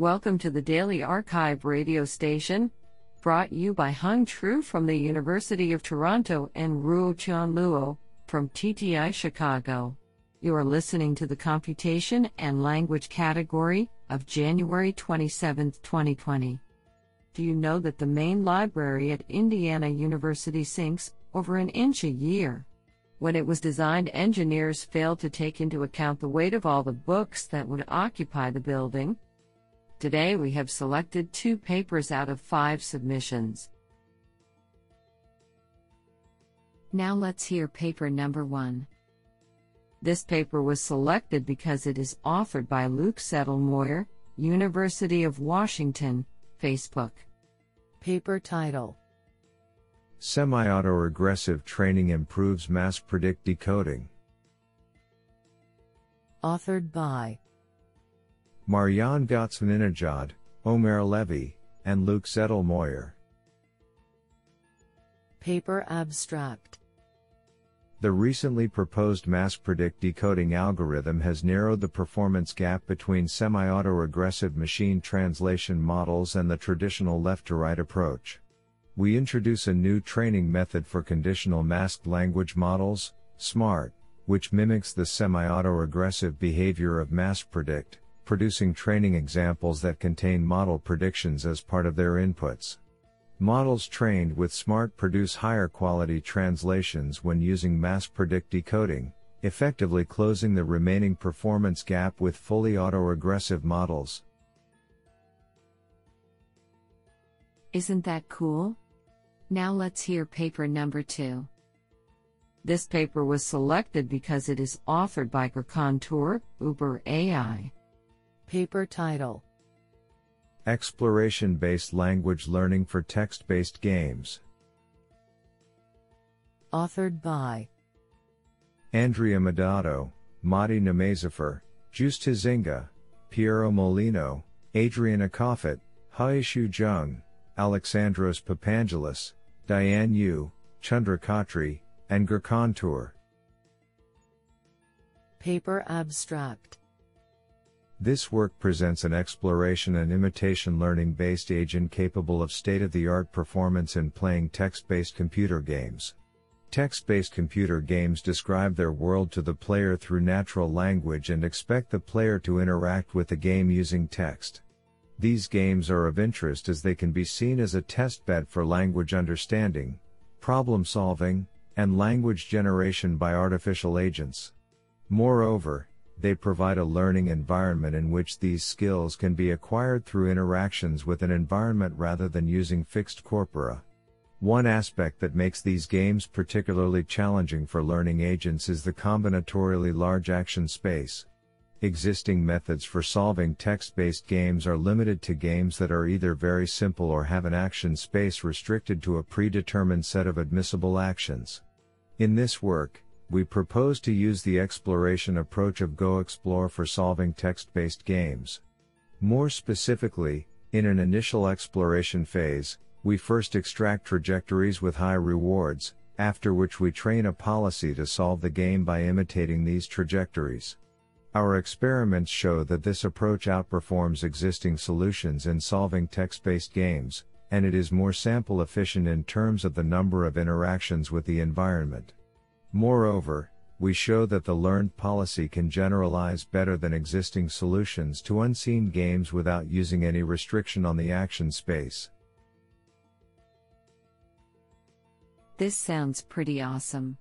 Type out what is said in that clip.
Welcome to the Daily arXiv radio station, brought you by Hung Tru from the University of Toronto and Ruotian Luo from TTI Chicago. You are listening to the Computation and Language category of January 27, 2020. Do you know that the main library at Indiana University sinks over an inch a year? When it was designed, engineers failed to take into account the weight of all the books that would occupy the building. Today we have selected two papers out of five submissions. Now let's hear paper number one. This paper was selected because it is authored by Luke Zettlemoyer, University of Washington, Facebook. Paper title Semi autoregressive training improves mask predict decoding. Authored by Marjan Ghazvininejad, Omer Levy, and Luke Zettlemoyer. Paper Abstract The recently proposed mask predict decoding algorithm has narrowed the performance gap between semi autoregressive machine translation models and the traditional left to right approach. We introduce a new training method for conditional masked language models, SMART, which mimics the semi autoregressive behavior of mask predict producing training examples that contain model predictions as part of their inputs. Models trained with SMART produce higher quality translations when using mask predict decoding, effectively closing the remaining performance gap with fully autoregressive models. Isn't that cool? Now let's hear paper number two. This paper was selected because it is authored by Gokhan Tur, Uber AI. Paper title Exploration based language learning for text based games. Authored by Andrea Madotto, Mahdi Namazifar, Joost Huizinga, Piero Molino, Adrien Ecoffet, Huaixiu Zheng, Alexandros Papangelis, Dian Yu, Chandra Khatri, and Gokhan Tur. Paper Abstract this work presents an exploration and imitation learning based agent capable of state of the art performance in playing text based computer games. Text based computer games describe their world to the player through natural language and expect the player to interact with the game using text. These games are of interest as they can be seen as a test bed for language understanding, problem solving, and language generation by artificial agents. Moreover, they provide a learning environment in which these skills can be acquired through interactions with an environment rather than using fixed corpora. One aspect that makes these games particularly challenging for learning agents is the combinatorially large action space. Existing methods for solving text based games are limited to games that are either very simple or have an action space restricted to a predetermined set of admissible actions. In this work, we propose to use the exploration approach of GoExplore for solving text-based games. More specifically, in an initial exploration phase, we first extract trajectories with high rewards, after which we train a policy to solve the game by imitating these trajectories. Our experiments show that this approach outperforms existing solutions in solving text-based games, and it is more sample efficient in terms of the number of interactions with the environment. Moreover, we show that the learned policy can generalize better than existing solutions to unseen games without using any restriction on the action space. This sounds pretty awesome.